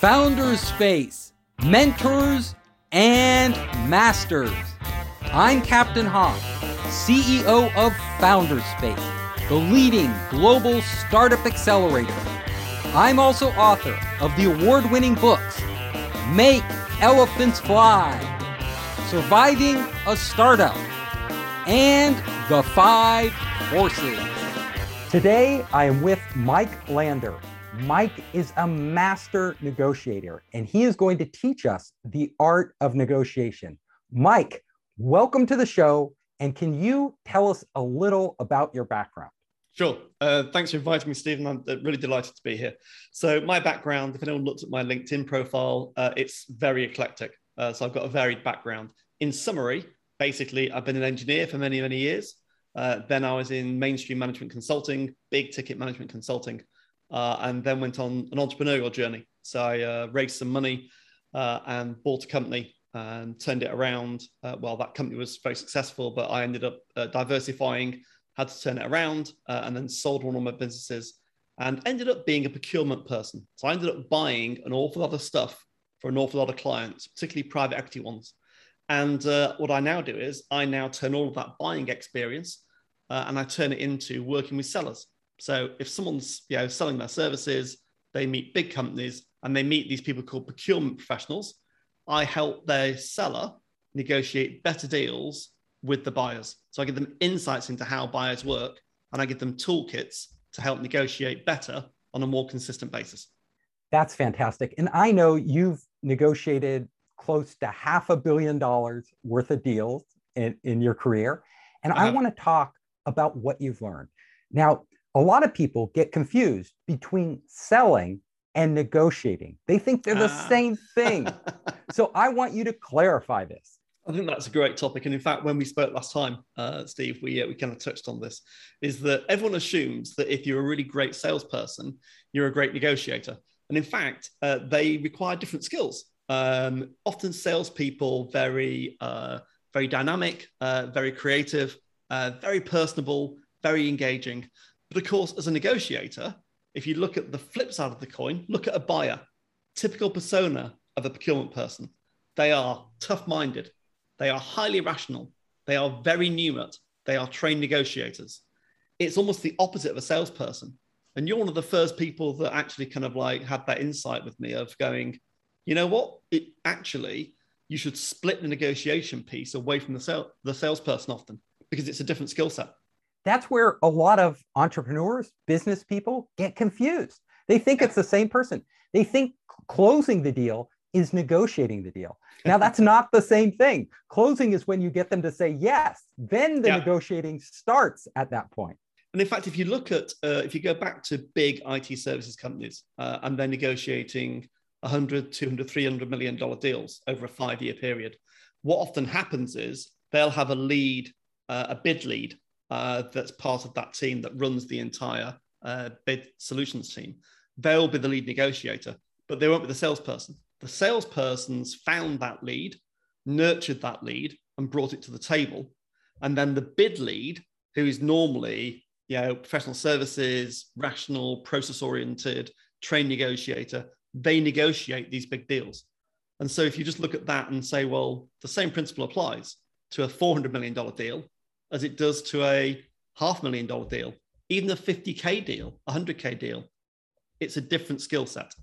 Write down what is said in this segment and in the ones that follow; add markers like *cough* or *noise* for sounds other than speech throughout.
Founders Space, Mentors and Masters. I'm Captain Hoff, CEO of Founders Space, the leading global startup accelerator. I'm also author of the award winning books Make Elephants Fly, Surviving a Startup, and The Five Forces. Today, I am with Mike Lander. Mike is a master negotiator, and he is going to teach us the art of negotiation. Mike, welcome to the show. And can you tell us a little about your background? Sure. Uh, thanks for inviting me, Stephen. I'm uh, really delighted to be here. So, my background, if anyone looks at my LinkedIn profile, uh, it's very eclectic. Uh, so, I've got a varied background. In summary, basically, I've been an engineer for many, many years. Uh, then I was in mainstream management consulting, big ticket management consulting uh, and then went on an entrepreneurial journey. So I uh, raised some money uh, and bought a company and turned it around. Uh, well, that company was very successful, but I ended up uh, diversifying, had to turn it around, uh, and then sold one of my businesses and ended up being a procurement person. So I ended up buying an awful lot of stuff for an awful lot of clients, particularly private equity ones. And what I now do is I now turn all of that buying experience and I turn it into working with sellers. So if someone's you know selling their services, they meet big companies and they meet these people called procurement professionals. I help their seller negotiate better deals with the buyers. So I give them insights into how buyers work and I give them toolkits to help negotiate better on a more consistent basis. That's fantastic. And I know you've negotiated close to half a billion dollars worth of deals in, in your career. And uh-huh. I want to talk about what you've learned. Now, a lot of people get confused between selling and negotiating. They think they're the uh. same thing. *laughs* so I want you to clarify this. I think that's a great topic. And in fact, when we spoke last time, uh, Steve, we, uh, we kind of touched on this is that everyone assumes that if you're a really great salesperson, you're a great negotiator. And in fact, uh, they require different skills. Um, often, salespeople very, uh, very dynamic, uh, very creative, very personable, very engaging. But of course, as a negotiator, if you look at the flip side of the coin, look at a buyer, typical persona of a procurement person. They are tough minded, they are highly rational, they are very numerate, they are trained negotiators. It's almost the opposite of a salesperson. And you're one of the first people that actually kind of like had that insight with me of going, you know what? It actually, you should split the negotiation piece away from the, sale, the salesperson often because it's a different skill set that's where a lot of entrepreneurs, business people get confused. They think it's the same person. They think closing the deal is negotiating the deal. Now, that's *laughs* not the same thing. Closing is when you get them to say yes, then the yeah. negotiating starts at that point. And in fact, if you look at, uh, if you go back to big IT services companies uh, and they're negotiating 100, 200, 300 million dollar deals over a five year period, what often happens is they'll have a lead, uh, a bid lead uh, that's part of that team that runs the entire uh, bid solutions team. They'll be the lead negotiator, but they won't be the salesperson. The salesperson's found that lead, nurtured that lead, and brought it to the table. And then the bid lead, who is normally you know, professional services, rational, process oriented, trained negotiator, they negotiate these big deals. And so if you just look at that and say, well, the same principle applies to a $400 million deal as it does to a half million dollar deal, even a 50K deal, a 100K deal. It's a different skill set.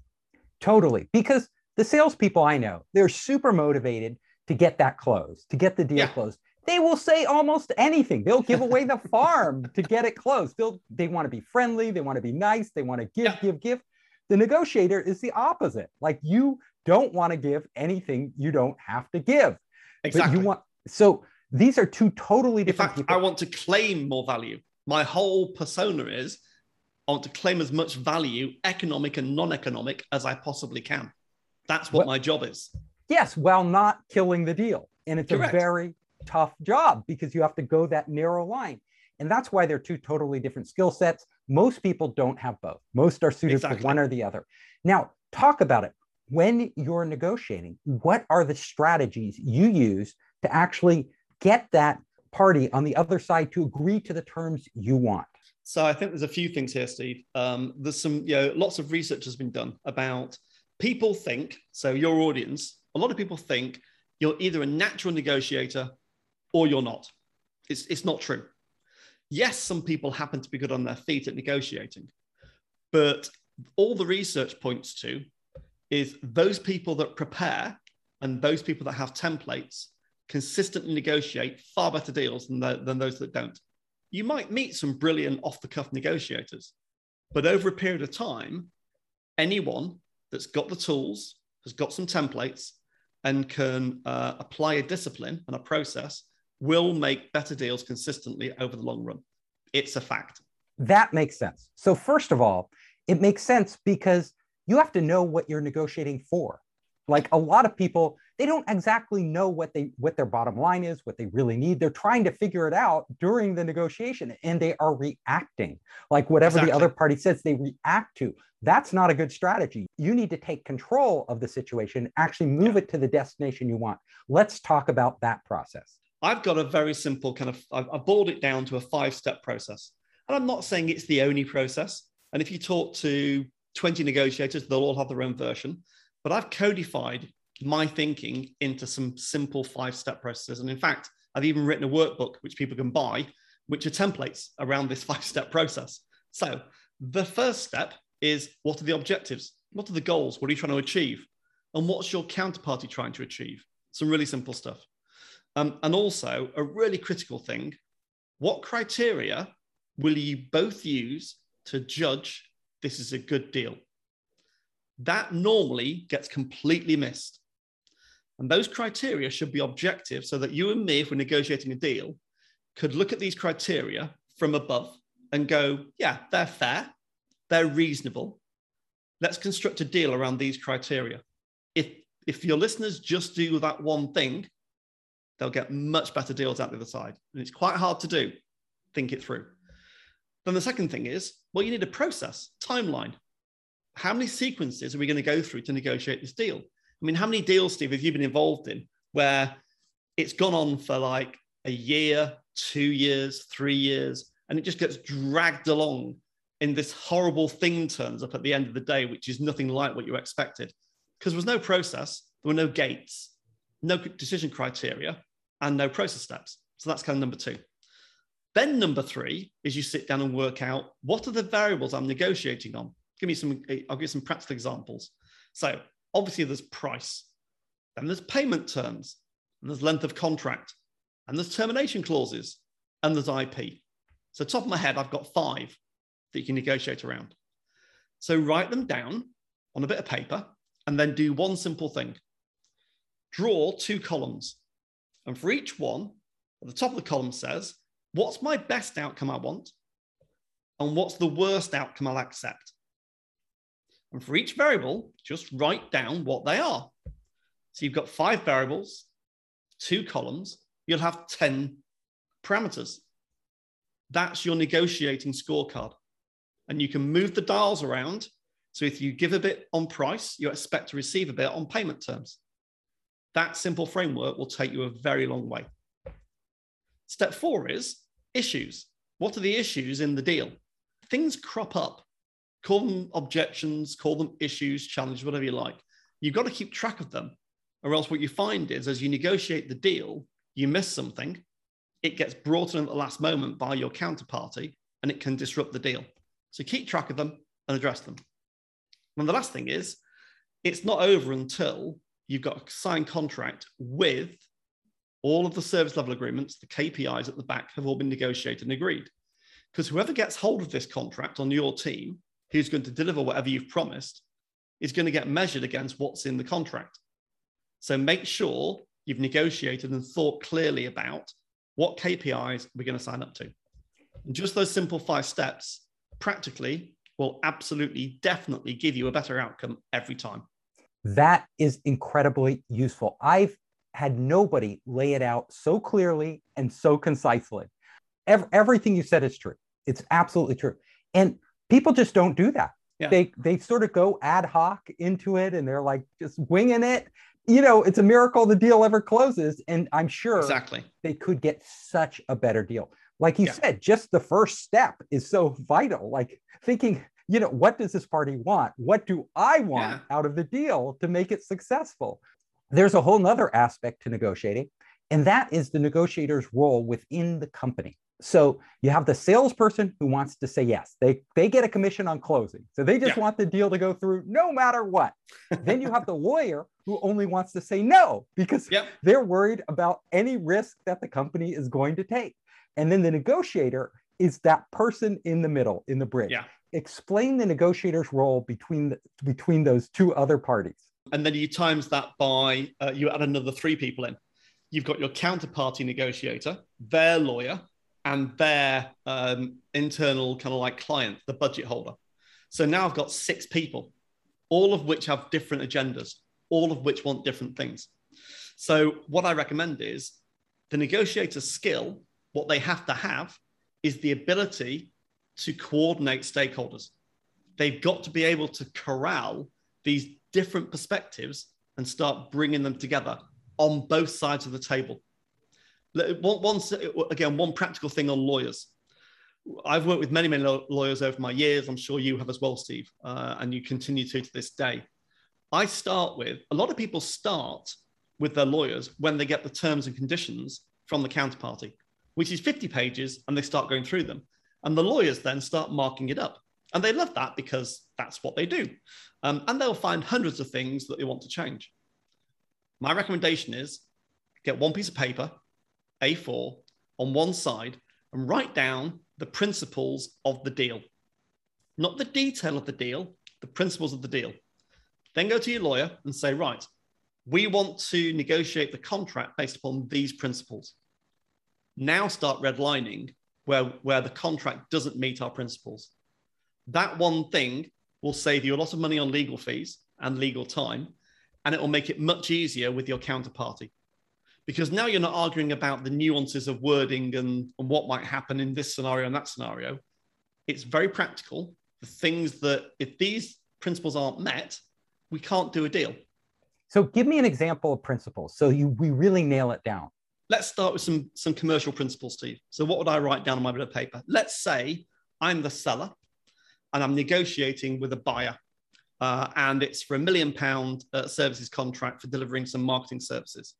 Totally. Because the salespeople I know, they're super motivated to get that closed, to get the deal yeah. closed. They will say almost anything. They'll give away the *laughs* farm to get it closed. They'll, they want to be friendly. They want to be nice. They want to give, yeah. give, give. The negotiator is the opposite. Like you don't want to give anything you don't have to give. Exactly. But you want so these are two totally different In fact, people. I want to claim more value. My whole persona is I want to claim as much value, economic and non economic, as I possibly can. That's what well, my job is. Yes, while not killing the deal. And it's Correct. a very tough job because you have to go that narrow line. And that's why they're two totally different skill sets. Most people don't have both. Most are suited exactly. for one or the other. Now, talk about it. When you're negotiating, what are the strategies you use to actually get that party on the other side to agree to the terms you want? So I think there's a few things here, Steve. Um, there's some, you know, lots of research has been done about people think, so your audience, a lot of people think you're either a natural negotiator or you're not. It's, it's not true. Yes, some people happen to be good on their feet at negotiating, but all the research points to is those people that prepare and those people that have templates consistently negotiate far better deals than, the, than those that don't. You might meet some brilliant off the cuff negotiators, but over a period of time, anyone that's got the tools, has got some templates, and can uh, apply a discipline and a process will make better deals consistently over the long run. It's a fact. That makes sense. So, first of all, it makes sense because you have to know what you're negotiating for like a lot of people they don't exactly know what they what their bottom line is what they really need. They're trying to figure it out during the negotiation and they are reacting. Like whatever exactly. the other party says they react to. That's not a good strategy. You need to take control of the situation actually move yeah. it to the destination you want. Let's talk about that process. I've got a very simple kind of i've, I've boiled it down to a five step process. And i'm not saying it's the only process. And if you talk to 20 negotiators they'll all have their own version. But I've codified my thinking into some simple five step processes. And in fact, I've even written a workbook which people can buy, which are templates around this *laughs* five step process. So the first step is what are the objectives? What are the goals? What are you trying to achieve? And what's your counterparty trying to achieve? Some really simple stuff. Um, and also, a really critical thing what criteria will you both use to judge this is a good deal? that normally gets completely missed. And those criteria should be objective so that you and me, if we're negotiating a deal, could look at these criteria from above and go, yeah, they're fair, they're reasonable. Let's construct a deal around these criteria. If, if your listeners just do that one thing, they'll get much better deals out the other side. And it's quite hard to do. Think it through. Then the second thing is, well, you need a process, timeline how many sequences are we going to go through to negotiate this deal? I mean, how many deals, Steve, have you been involved in where it's gone on for like a year, two years, three years, and it just gets dragged along in this horrible thing turns up at the end of the day, which is nothing like what you expected? Because there was no process, there were no gates, no decision criteria, and no process steps. So that's kind of number two. Then number three is you sit down and work out what are the variables I'm negotiating on give me some, eh, I'll give you some practical examples. So obviously there's price, then there's payment terms, and there's length of contract, and there's termination clauses, and there's IP. So top of my head, I've got five that you can negotiate around. So write them down on a bit of paper and then do one simple thing. Draw two columns. And for each one, at the top of the column says, what's my best outcome I want? And what's the worst outcome I'll accept? And for each variable, just write down what they are. So you've got five variables, two columns, you'll have 10 parameters. That's your negotiating scorecard. And you can move the dials around. So if you give a bit on price, you expect to receive a bit on payment terms. That simple framework will take you a very long way. Step four is issues. What are the issues in the deal? Things crop up call them objections, call them issues, challenges, whatever you like. You've got to keep track of them, or else what you find is as you negotiate the deal, you miss something, it gets brought in at the last moment by your counterparty, and it can disrupt the deal. So keep track of them and address them. And the last thing is, it's not over until you've got a signed contract with all of the service level agreements, the KPIs at the back have all been negotiated and agreed. Because whoever gets hold of this contract on your team who's going to deliver whatever you've promised is going to get measured against what's in the contract. So make sure you've negotiated and thought clearly about what KPIs we're going to sign up to. And just those simple five steps practically will absolutely, definitely give you a better outcome every time. That is incredibly useful. I've had nobody lay it out so clearly and so concisely. Every, everything you said is true. It's absolutely true. And people just don't do that. Yeah. They they sort of go ad hoc into it and they're like just winging it. You know, it's a miracle the deal ever closes. And I'm sure exactly they could get such a better deal. Like you yeah. said, just the first step is so vital. Like thinking you know, what does this party want? What do I want yeah. out of the deal to make it successful? There's a whole nother aspect to negotiating, and that is the negotiator's role within the company. So you have the salesperson who wants to say yes. They they get a commission on closing. So they just yeah. want the deal to go through no matter what. then you have the lawyer who only wants to say no because yep. they're worried about any risk that the company is going to take. And then the negotiator is that person in the middle in the bridge. Yeah. Explain the negotiator's role between the, between those two other parties. And then you times that by uh, you add another three people in. You've got your counterparty negotiator, their lawyer, and their um, internal kind of like client, the budget holder. So now I've got six people, all of which have different agendas, all of which want different things. So what I recommend is the negotiator's skill, what they have to have is the ability to coordinate stakeholders. They've got to be able to corral these different perspectives and start bringing them together on both sides of the table. One, again, one practical thing on lawyers. I've worked with many, many lawyers over my years. I'm sure you have as well, Steve, uh, and you continue to to this day. I start with a lot of people start with their lawyers when they get the terms and conditions from the counterparty, which is 50 pages, and they start going through them. And the lawyers then start marking it up. And they love that because that's what they do. Um, and they'll find hundreds of things that they want to change. My recommendation is get one piece of paper, a4 on one side and write down the principles of the deal. Not the detail of the deal, the principles of the deal. Then go to your lawyer and say, right, we want to negotiate the contract based upon these principles. Now start redlining where, where the contract doesn't meet our principles. That one thing will save you a lot of money on legal fees and legal time, and it will make it much easier with your counterparty because now you're not arguing about the nuances of wording and, and what might happen in this scenario and that scenario. It's very practical. The things that, if these principles aren't met, we can't do a deal. So give me an example of principles. So you we really nail it down. Let's start with some, some commercial principles, Steve. So what would I write down on my bit of paper? Let's say I'm the seller and I'm negotiating with a buyer. Uh, and it's for a million pound uh, services contract for delivering some marketing services.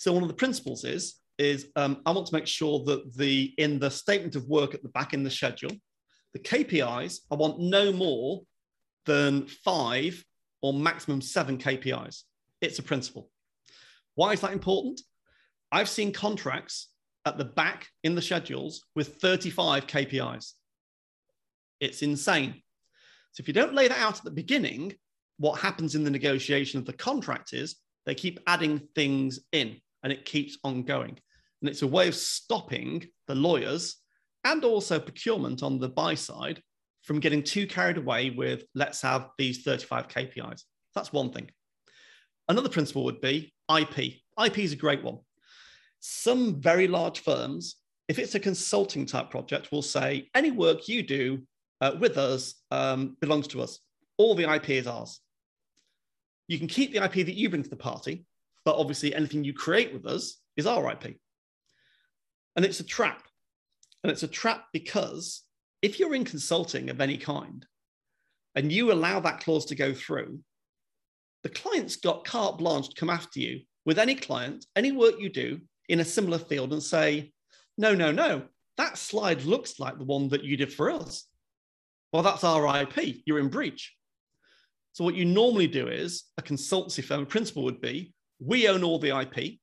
So one of the principles is is um, I want to make sure that the in the statement of work at the back in the schedule, the KPIs I want no more than five or maximum seven KPIs. It's a principle. Why is that important? I've seen contracts at the back in the schedules with 35 KPIs. It's insane. So if you don't lay that out at the beginning, what happens in the negotiation of the contract is they keep adding things in and it keeps on going. And it's a way of stopping the lawyers and also procurement on the buy side from getting too carried away with let's have these 35 KPIs. That's one thing. Another principle would be IP. IP is a great one. Some very large firms, if it's a consulting type project, will say any work you do uh, with us um, belongs to us. All the IP is ours. You can keep the IP that you bring to the party, but obviously anything you create with us is our IP. And it's a trap. And it's a trap because if you're in consulting of any kind and you allow that clause to go through, the client's got carte blanche to come after you with any client, any work you do in a similar field and say, no, no, no, that slide looks like the one that you did for us. Well, that's our IP. You're in breach. So, what you normally do is a consultancy firm principle would be we own all the IP.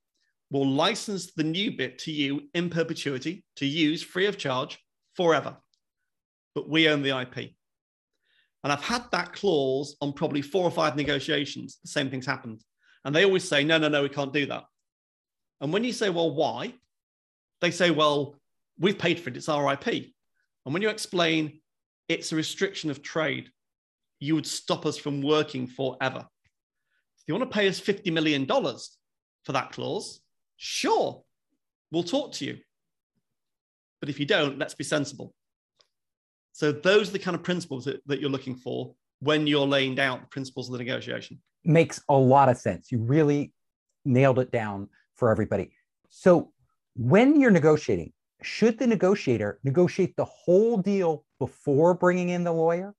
We'll license the new bit to you in perpetuity to use free of charge forever. But we own the IP. And I've had that clause on probably four or five negotiations. The same thing's happened. And they always say, no, no, no, we can't do that. And when you say, well, why? They say, well, we've paid for it. It's our IP. And when you explain it's a restriction of trade, you would stop us from working forever you want to pay us $50 million for that clause, sure, we'll talk to you. But if you don't, let's be sensible. So those are the kind of principles that, that you're looking for when you're laying down the principles of the negotiation. Makes a lot of sense. You really nailed it down for everybody. So when you're negotiating, should the negotiator negotiate the whole deal before bringing in the lawyer?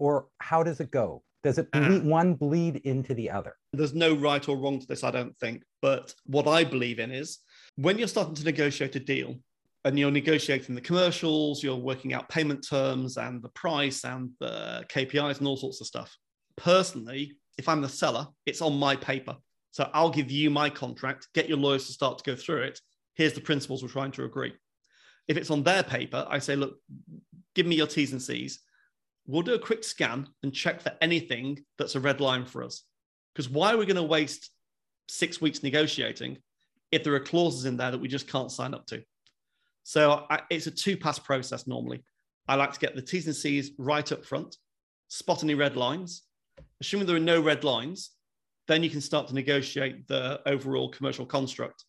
or how does it go? Does it bleed, uh, one bleed into the other? There's no right or wrong to this, I don't think. But what I believe in is when you're starting to negotiate a deal and you're negotiating the commercials, you're working out payment terms and the price and the KPIs and all sorts of stuff. Personally, if I'm the seller, it's on my paper. So I'll give you my contract, get your lawyers to start to go through it. Here's the principles we're trying to agree. If it's on their paper, I say, look, give me your T's and C's. We'll do a quick scan and check for anything that's a red line for us. Because why are we going to waste six weeks negotiating if there are clauses in there that we just can't sign up to? So I, it's a two pass process normally. I like to get the T's and C's right up front, spot any red lines. Assuming there are no red lines, then you can start to negotiate the overall commercial construct.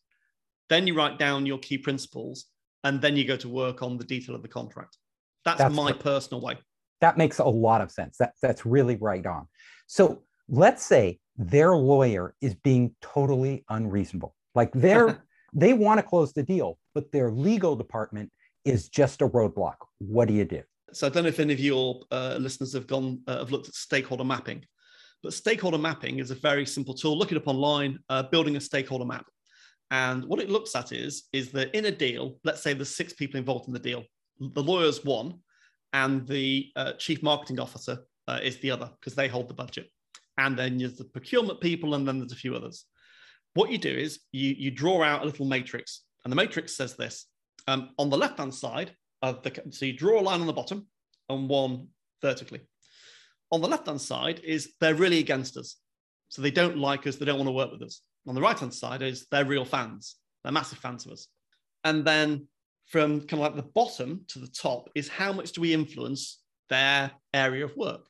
Then you write down your key principles, and then you go to work on the detail of the contract. That's, that's my personal way. That makes a lot of sense. That, that's really right on. So let's say their lawyer is being totally unreasonable. Like they're *laughs* they want to close the deal, but their legal department is just a roadblock. What do you do? So I don't know if any of your uh, listeners have gone uh, have looked at stakeholder mapping, but stakeholder mapping is a very simple tool. Look it up online. Uh, building a stakeholder map, and what it looks at is is that in a deal, let's say there's six people involved in the deal. The lawyer's one, and the uh, chief marketing officer uh, is the other because they hold the budget. And then there's the procurement people, and then there's a few others. What you do is you, you draw out a little matrix, and the matrix says this. Um, on the left hand side of the, so you draw a line on the bottom and one vertically. On the left hand side is they're really against us. So they don't like us, they don't want to work with us. On the right hand side is they're real fans, they're massive fans of us. And then from kind of like the bottom to the top is how much do we influence their area of work?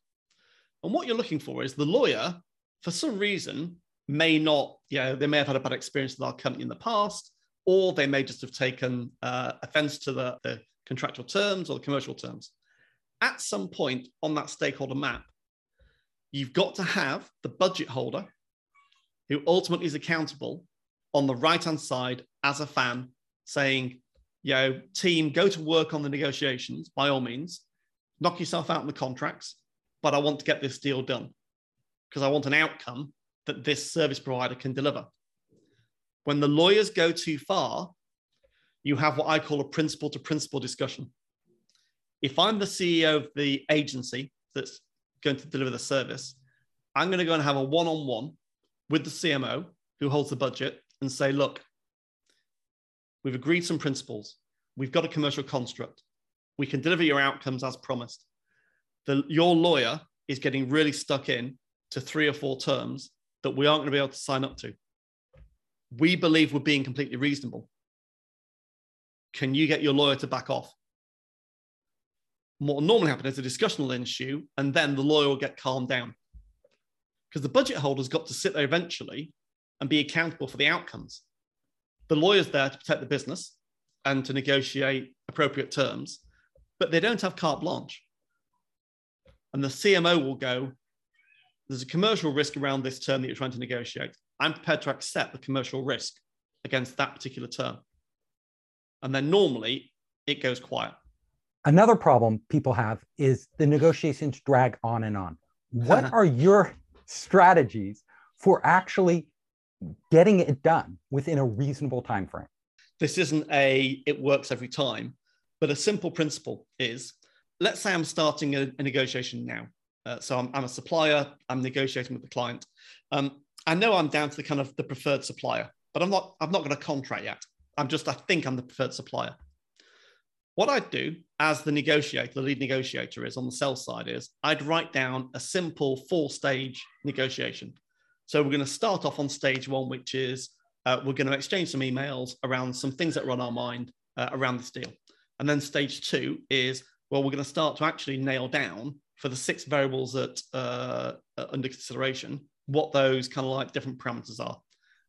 And what you're looking for is the lawyer, for some reason, may not, you know, they may have had a bad experience with our company in the past, or they may just have taken uh, offense to the, the contractual terms or the commercial terms. At some point on that stakeholder map, you've got to have the budget holder who ultimately is accountable on the right hand side as a fan saying, you know, team, go to work on the negotiations by all means, knock yourself out in the contracts, but I want to get this deal done because I want an outcome that this service provider can deliver. When the lawyers go too far, you have what I call a principle to principle discussion. If I'm the CEO of the agency that's going to deliver the service, I'm going to go and have a one on one with the CMO who holds the budget and say, look, We've agreed some principles. We've got a commercial construct. We can deliver your outcomes as promised. The, your lawyer is getting really stuck in to three or four terms that we aren't going to be able to sign up to. We believe we're being completely reasonable. Can you get your lawyer to back off? What normally happen is a discussion will ensue, and then the lawyer will get calmed down. Because the budget holder's got to sit there eventually and be accountable for the outcomes the lawyer's there to protect the business and to negotiate appropriate terms, but they don't have carte blanche. And the CMO will go, there's a commercial risk around this term that you're trying to negotiate. I'm prepared to accept the commercial risk against that particular term. And then normally it goes quiet. Another problem people have is the negotiations drag on and on. What *laughs* are your strategies for actually getting it done within a reasonable time frame. This isn't a it works every time, but a simple principle is let's say I'm starting a, a negotiation now. Uh, so I'm, I'm, a supplier, I'm negotiating with the client. Um, I know I'm down to the kind of the preferred supplier, but I'm not I'm not going to contract yet. I'm just I think I'm the preferred supplier. What I'd do as the negotiator, the lead negotiator is on the sell side is I'd write down a simple four stage negotiation. So we're going to start off on stage one, which is uh, we're going to exchange some emails around some things that are on our mind uh, around this deal. And then stage two is, well, we're going to start to actually nail down for the six variables that uh, are under consideration, what those kind of like different parameters are.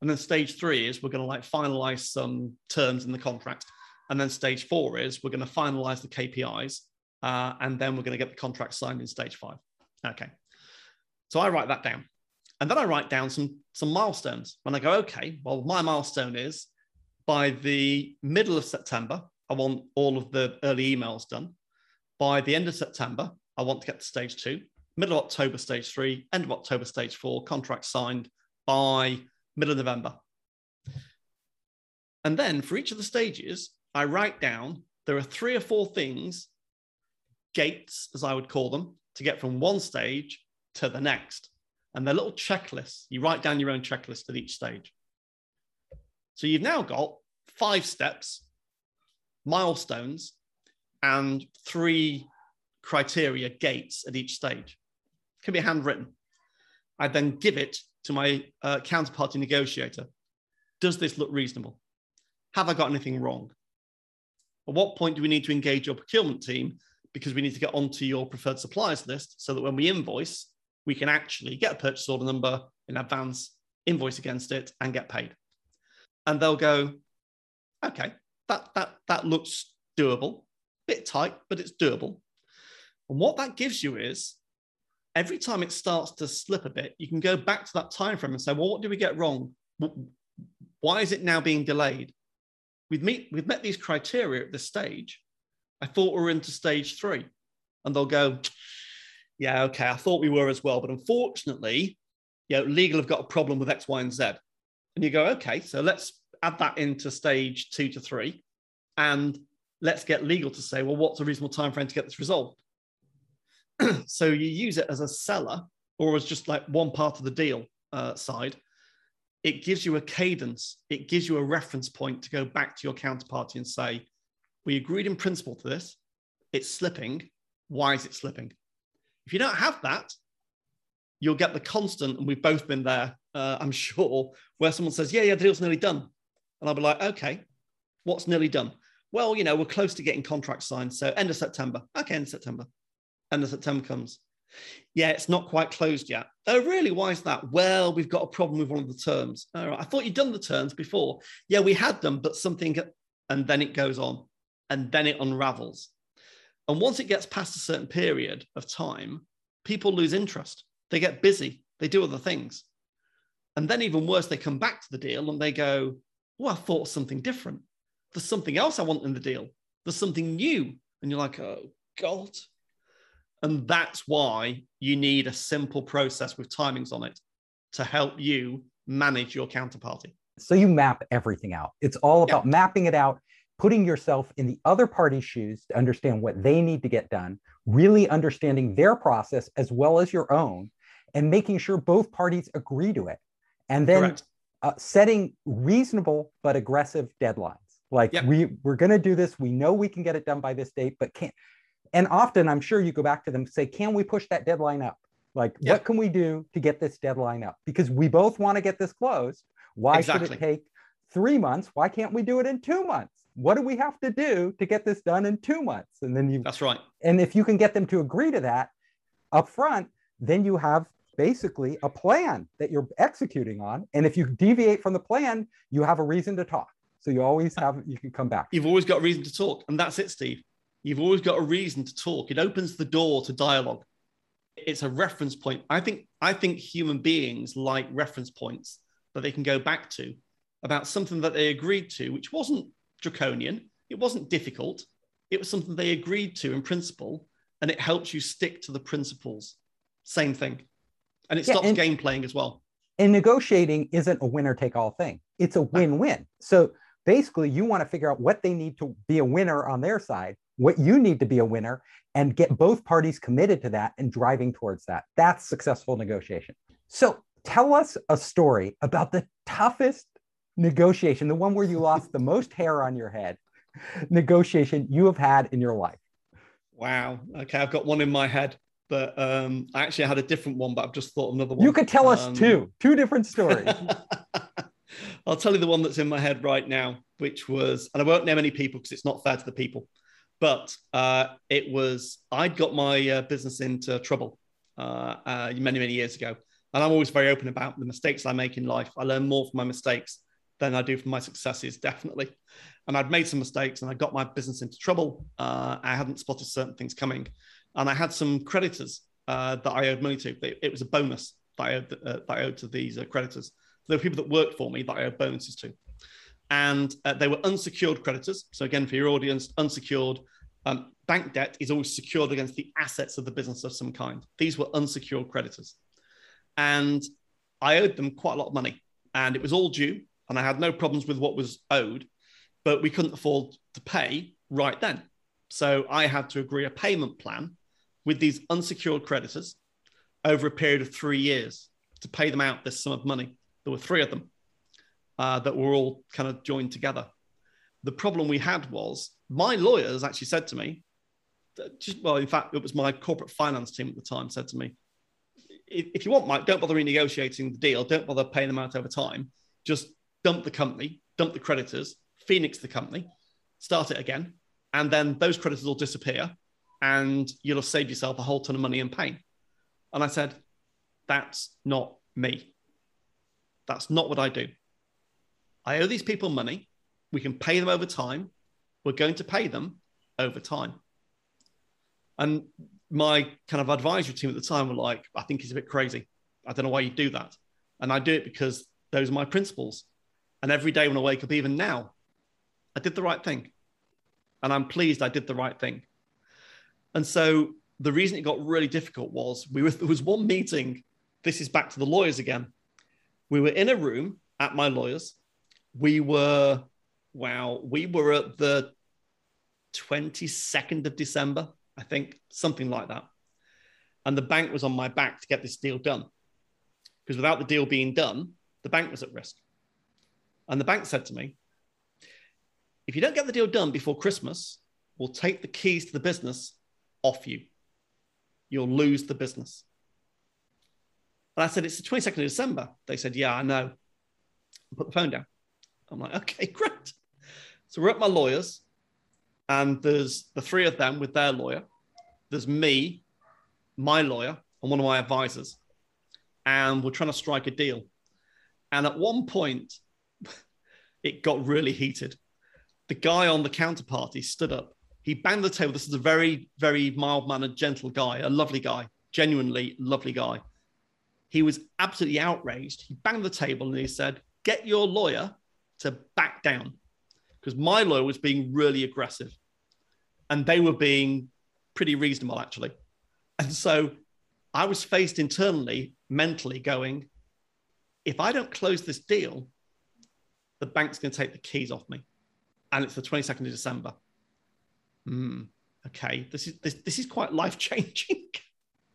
And then stage three is we're going to like finalize some terms in the contract. And then stage four is we're going to finalize the KPIs. Uh, and then we're going to get the contract signed in stage five. Okay. So I write that down. And then I write down some, some milestones. And I go, okay, well, my milestone is by the middle of September, I want all of the early emails done. By the end of September, I want to get to stage two. middle of October, stage three, end of October, stage four, contract signed by middle of November. And then for each of the stages, I write down there are three or four things, gates, as I would call them, to get from one stage to the next. And they're little checklists. You write down your own checklist at each stage. So you've now got five steps, milestones, and three criteria gates at each stage. It can be handwritten. I then give it to my uh, counterparty negotiator. Does this look reasonable? Have I got anything wrong? At what point do we need to engage your procurement team? Because we need to get onto your preferred suppliers list so that when we invoice, we can actually get a purchase order number in advance, invoice against it, and get paid. And they'll go, okay, that that that looks doable. Bit tight, but it's doable. And what that gives you is every time it starts to slip a bit, you can go back to that time frame and say, well, what did we get wrong? Why is it now being delayed? We've, meet, we've met these criteria at this stage. I thought we were into stage three. And they'll go, yeah, okay, I thought we were as well. But unfortunately, you know, legal have got a problem with X, Y, and Z. And you go, okay, so let's add that into stage two to three. And let's get legal to say, well, what's a reasonable time frame to get this resolved? *clears throat* so you use it as a seller or as just like one part of the deal uh, side. It gives you a cadence. It gives you a reference point to go back to your counterparty and say, we agreed in principle to this. It's slipping. Why is it slipping? If you don't have that, you'll get the constant, and we've both been there, uh, I'm *laughs* sure, where someone says, Yeah, yeah, the deal's nearly done. And I'll be like, Okay, what's nearly done? Well, you know, we're close to getting contracts signed. So end of September. Okay, end of September. End of September comes. Yeah, it's not quite closed yet. Oh, really? Why is that? Well, we've got a problem with one of the terms. All right. I thought you'd done the terms before. Yeah, we had them, but something, and then it goes on and then it unravels. And once it gets past a certain period of time, people lose interest. They get busy, they do other things. And then, even worse, they come back to the deal and they go, Oh, I thought something different. There's something else I want in the deal. There's something new. And you're like, Oh, God. And that's why you need a simple process with timings on it to help you manage your counterparty. So you map everything out. It's all about yeah. mapping it out putting yourself in the other party's shoes to understand what they need to get done, really understanding their process as well as your own, and making sure both parties agree to it. And then uh, setting reasonable but aggressive deadlines. Like yep. we we're going to do this. We know we can get it done by this date, but can't. And often, I'm sure you go back to them say, "Can we push that deadline up? Like, yep. what can we do to get this deadline up? Because we both want to get this closed. Why exactly. should it take three months? Why can't we do it in two months? What do we have to do to get this done in two months? And then you that's right. And if you can get them to agree to that up front, then you have basically a plan that you're executing on. And if you deviate from the plan, you have a reason to talk. So you always have you can come back. You've always got a reason to talk. And that's it, Steve. You've always got a reason to talk. It opens the door to dialogue. It's a reference point. I think I think human beings like reference points that they can go back to about something that they agreed to, which wasn't draconian. It wasn't difficult. It was something they agreed to in principle, and it helps you stick to the principles. Same thing. And it yeah, stops and, game playing as well. And negotiating isn't a winner take all thing, it's a win win. So basically, you want to figure out what they need to be a winner on their side, what you need to be a winner, and get both parties committed to that and driving towards that. That's successful negotiation. So tell us a story about the toughest negotiation, the one where you lost the most hair on your head, negotiation you have had in your life? Wow. Okay, I've got one in my head, but um, I actually had a different one, but I've just thought another one. You could tell us um, two, two different stories. *laughs* I'll tell you the one that's in my head right now, which was, and I won't name any people because it's not fair to the people, but uh, it was, I'd got my uh, business into trouble uh, uh many, many years ago. And I'm always very open about the mistakes I make in life. I learn more from my mistakes than I do from my successes, definitely. And I'd made some mistakes and I got my business into trouble. Uh, I hadn't spotted certain things coming. And I had some creditors uh, that I owed money to. It was a bonus that I owed, uh, that I owed to these uh, creditors. There were people that worked for me that I owed bonuses to. And uh, they were unsecured creditors. So, again, for your audience, unsecured, Um, bank debt is always secured against the assets of the business of some kind. These were unsecured creditors. And I owed them quite a lot of money and it was all due. And I had no problems with what was owed, but we couldn't afford to pay right then. So I had to agree a payment plan with these unsecured creditors over a period of three years to pay them out this sum of money. There were three of them uh, that were all kind of joined together. The problem we had was my lawyers actually said to me, just, well, in fact, it was my corporate finance team at the time said to me, if you want, Mike, don't bother renegotiating the deal. Don't bother paying them out over time. Just dump the company, dump the creditors, Phoenix the company, start it again. And then those creditors will disappear and you'll have saved yourself a whole ton of money and pain. And I said, that's not me. That's not what I do. I owe these people money. We can pay them over time. We're going to pay them over time. And my kind of advisory team at the time were like, I think he's a bit crazy. I don't know why you do that. And I do it because those are my principles. And every day when I wake up, even now, I did the right thing. And I'm pleased I did the right thing. And so the reason it got really difficult was we were, *laughs* there was one meeting. This is back to the lawyers again. We were in a room at my lawyers. We were, wow, we were at the 22nd of December, I think, something like that. And the bank was on my back to get this deal done. Because without the deal being done, the bank was at risk. And the bank said to me, if you don't get the deal done before Christmas, we'll take the keys to the business off you. You'll lose the business. And I said, It's the 22nd of December. They said, Yeah, I know. I Put the phone down. I'm like, Okay, *laughs* great. So we're at my lawyers, and there's the three of them with their lawyer. There's me, my lawyer, and one of my advisors. And we're trying to strike a deal. And at one point, it got really heated. The guy on the counterparty stood up he banged the table. This is a very, very mild mannered, gentle guy, a lovely guy, genuinely lovely guy. He was absolutely outraged. He banged the table and he said, Get your lawyer to back down. Because my lawyer was being really aggressive and they were being pretty reasonable, actually. And so I was faced internally, mentally going, if I don't close this deal, the bank's going to take the keys off me. And it's the 22nd of December mm, okay, this is this, this is quite life changing.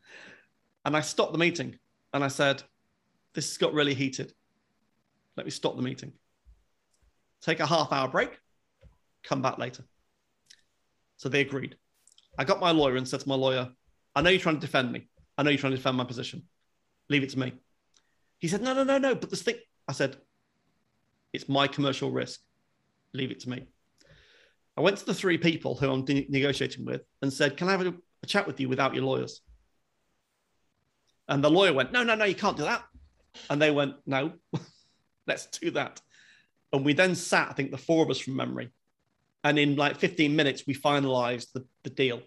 *laughs* and I stopped the meeting and I said, this has got really heated. Let me stop the meeting. Take a half hour break, come back later. So they agreed. I got my lawyer and said to my lawyer, I know you're trying to defend me. I know you're trying to defend my position. Leave it to me. He said, No, no, no, no. But this thing, I said, It's my commercial risk. Leave it to me. I went to the three people who I'm de- negotiating with and said, Can I have a, a chat with you without your lawyers? And the lawyer went, No, no, no, you can't do that. And they went, No, *laughs* let's do that. And we then sat, I think the four of us from memory. And in like 15 minutes, we finalized the, the deal,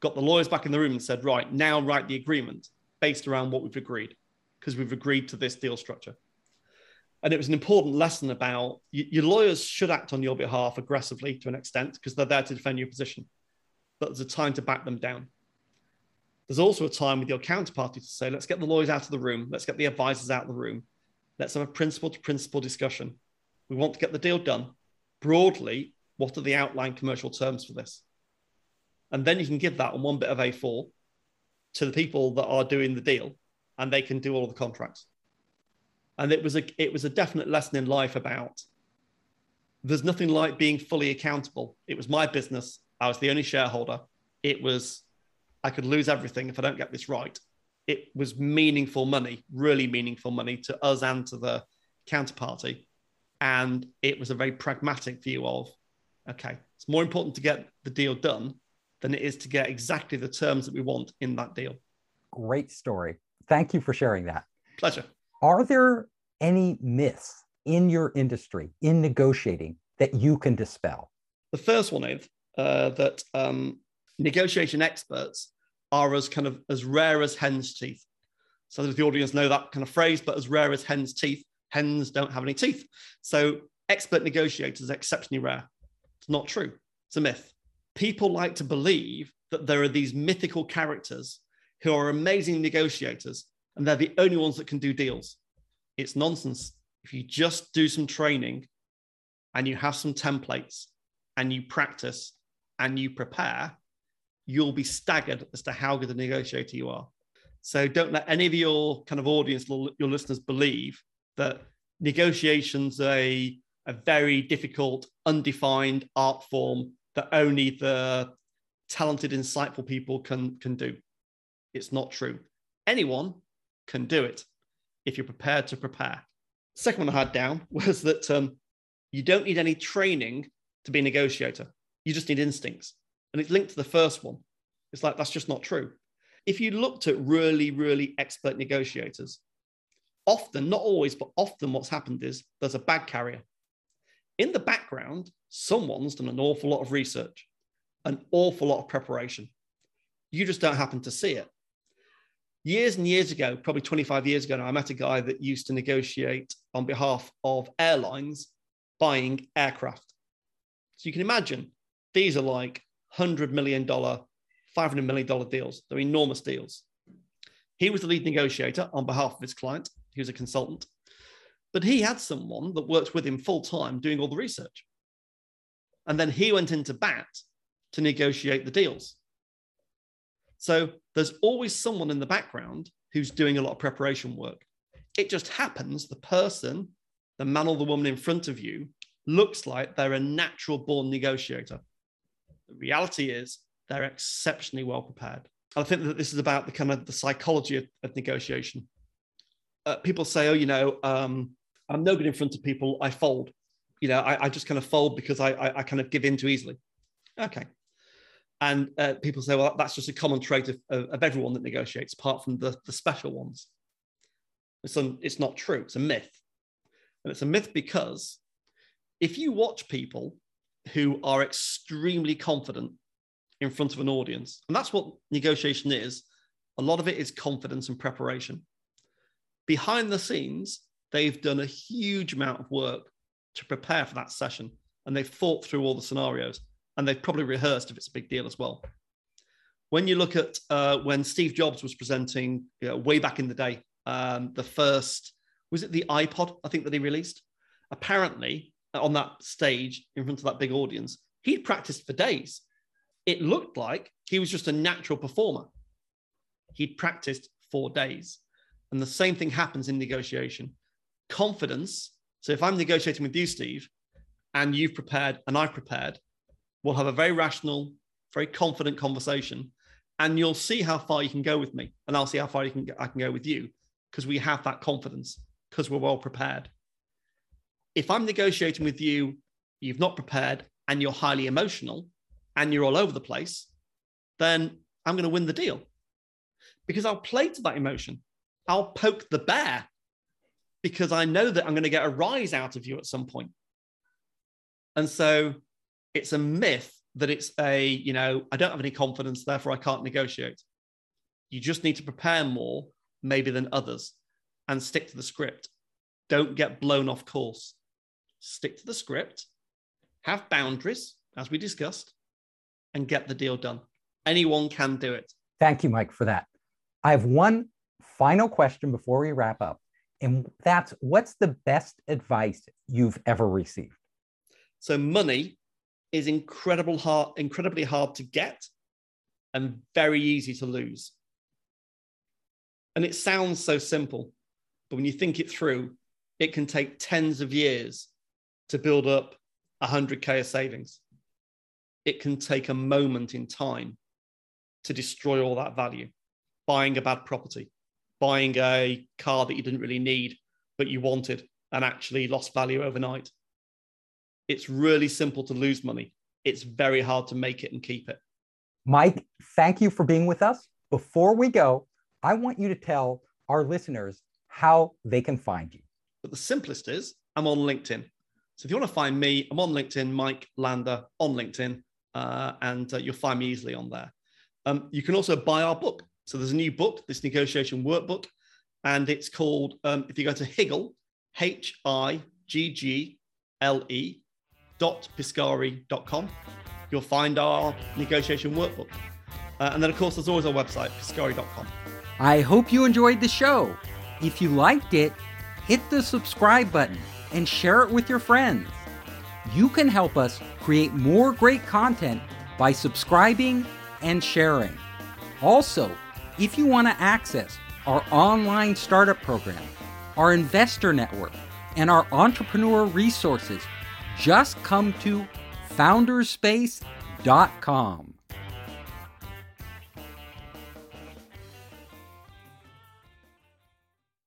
got the lawyers back in the room and said, Right, now write the agreement based around what we've agreed, because we've agreed to this deal structure and it was an important lesson about you, your lawyers should act on your behalf aggressively to an extent because they're there to defend your position. But there's a time to back them down. There's also a time with your counterparty to say let's get the lawyers out of the room. Let's get the advisors out of the room. Let's have a principle to principle discussion. We want to get the deal done. Broadly what are the outline commercial terms for this? And then you can give that on one bit of a4 to the people that are doing the deal and they can do all the contracts and it was a it was a definite lesson in life about there's nothing like being fully accountable. It was my business. I was the only shareholder. It was I could lose everything if I don't get this right. It was meaningful money, really meaningful money to us and to the counterparty. And it was a very pragmatic view of okay, it's more important to get the deal done than it is to get exactly the terms that we want in that deal. Great story. Thank you for sharing that. Pleasure. Are there any myths in your industry in negotiating that you can dispel? The first one is uh, that um, negotiation experts are as kind of as rare as hen's teeth. So that the audience know that kind of phrase, but as rare as hen's teeth, hens don't have any teeth. So expert negotiators are exceptionally rare. It's not true. It's a myth. people like to believe that there are these mythical characters who are amazing negotiators and they're the only ones that can do deals. It's nonsense. If you just do some training and you have some templates and you practice and you prepare, you'll be staggered as to how good a negotiator you are. So don't let any of your kind of audience, your listeners, believe that negotiations are a, a very difficult, undefined art form that only the talented, insightful people can, can do. It's not true. Anyone can do it if you're prepared to prepare. Second one I had down *laughs* was that um, you don't need any training to be a negotiator. You just need instincts. And it's linked to the first one. It's like, that's just not true. If you looked at really, really expert negotiators, often, not always, but often what's happened is there's a bag carrier. In the background, someone's done an awful lot of research, an awful lot of preparation. You just don't happen to see it. Years and years ago, probably 25 years ago now, I met a guy that used to negotiate on behalf of airlines buying aircraft. So you can imagine these are like $100 million, $500 million deals. They're enormous deals. He was the lead negotiator on behalf of his client. He was a consultant. But he had someone that worked with him full time doing all the research. And then he went into bat to negotiate the deals. So there's always someone in the background who's doing a lot of preparation work. It just happens the person, the man or the woman in front of you, looks like they're a natural born negotiator. The reality is they're exceptionally well prepared. I think that this is about the kind of the psychology of, of negotiation. Uh, people say, oh, you know, um, I'm no good in front of people. I fold. You know, I, I just kind of fold because I, I, I, kind of give in too easily. Okay. And uh, people say, well, that's just a common trait of, of, everyone that negotiates, apart from the, the special ones. It's, un, it's not true. It's a myth. And it's a myth because if you watch people who are extremely confident in front of an audience, and that's what negotiation is, a lot of it is confidence and preparation. Behind the scenes, they've done a huge amount of work to prepare for that session, and they've thought through all the scenarios, and they've probably rehearsed if it's a big deal as well. When you look at uh, when Steve Jobs was presenting you know, way back in the day, um, the first was it the iPod I think that he released. Apparently, on that stage in front of that big audience, he'd practiced for days. It looked like he was just a natural performer. He'd practiced for days. And the same thing happens in negotiation. Confidence. So if I'm negotiating with you, Steve, and you've prepared and I've prepared, we'll have a very rational, very confident conversation. And you'll see how far you can go with me. And I'll see how far you can, I can go with you because we have that confidence because we're well prepared if I'm negotiating with you, you've not prepared and you're highly emotional and you're all over the place, then I'm going to win the deal because I'll play to that emotion. I'll poke the bear because I know that I'm going to get a rise out of you at some point. And so it's a myth that it's a, you know, I don't have any confidence, therefore I can't negotiate. You just need to prepare more, maybe than others, and stick to the script. Don't get blown off course stick to the script, have boundaries, as we discussed, and get the deal done. Anyone can do it. Thank you, Mike, for that. I have one final question before we wrap up. And that's what's the best advice you've ever received? So, money is incredible hard, incredibly hard to get and very easy to lose. And it sounds so simple, but when you think it through, it can take tens of years to build up 100K of savings. It can take a moment in time to destroy all that value. Buying a bad property, buying a car that you didn't really need, but you wanted and actually lost value overnight. It's really simple to lose money. It's very hard to make it and keep it. Mike, thank you for being with us. Before we go, I want you to tell our listeners how they can find you. But the simplest is I'm on LinkedIn. So if you want to find me, I'm on LinkedIn, Mike Lander on LinkedIn, uh, and uh, you'll find me easily on there. Um, you can also buy our book. So there's a new book, this negotiation workbook, and it's called, um, if you go to Higgle, H I G G L E dot piscari.com, you'll find our negotiation workbook. Uh, and then, of course, there's always our website, piscari.com. I hope you enjoyed the show. If you liked it, hit the subscribe button and share it with your friends. You can help us create more great content by subscribing and sharing. Also, if you want to access our online startup program, our investor network, and our entrepreneur resources, just come to founderspace.com.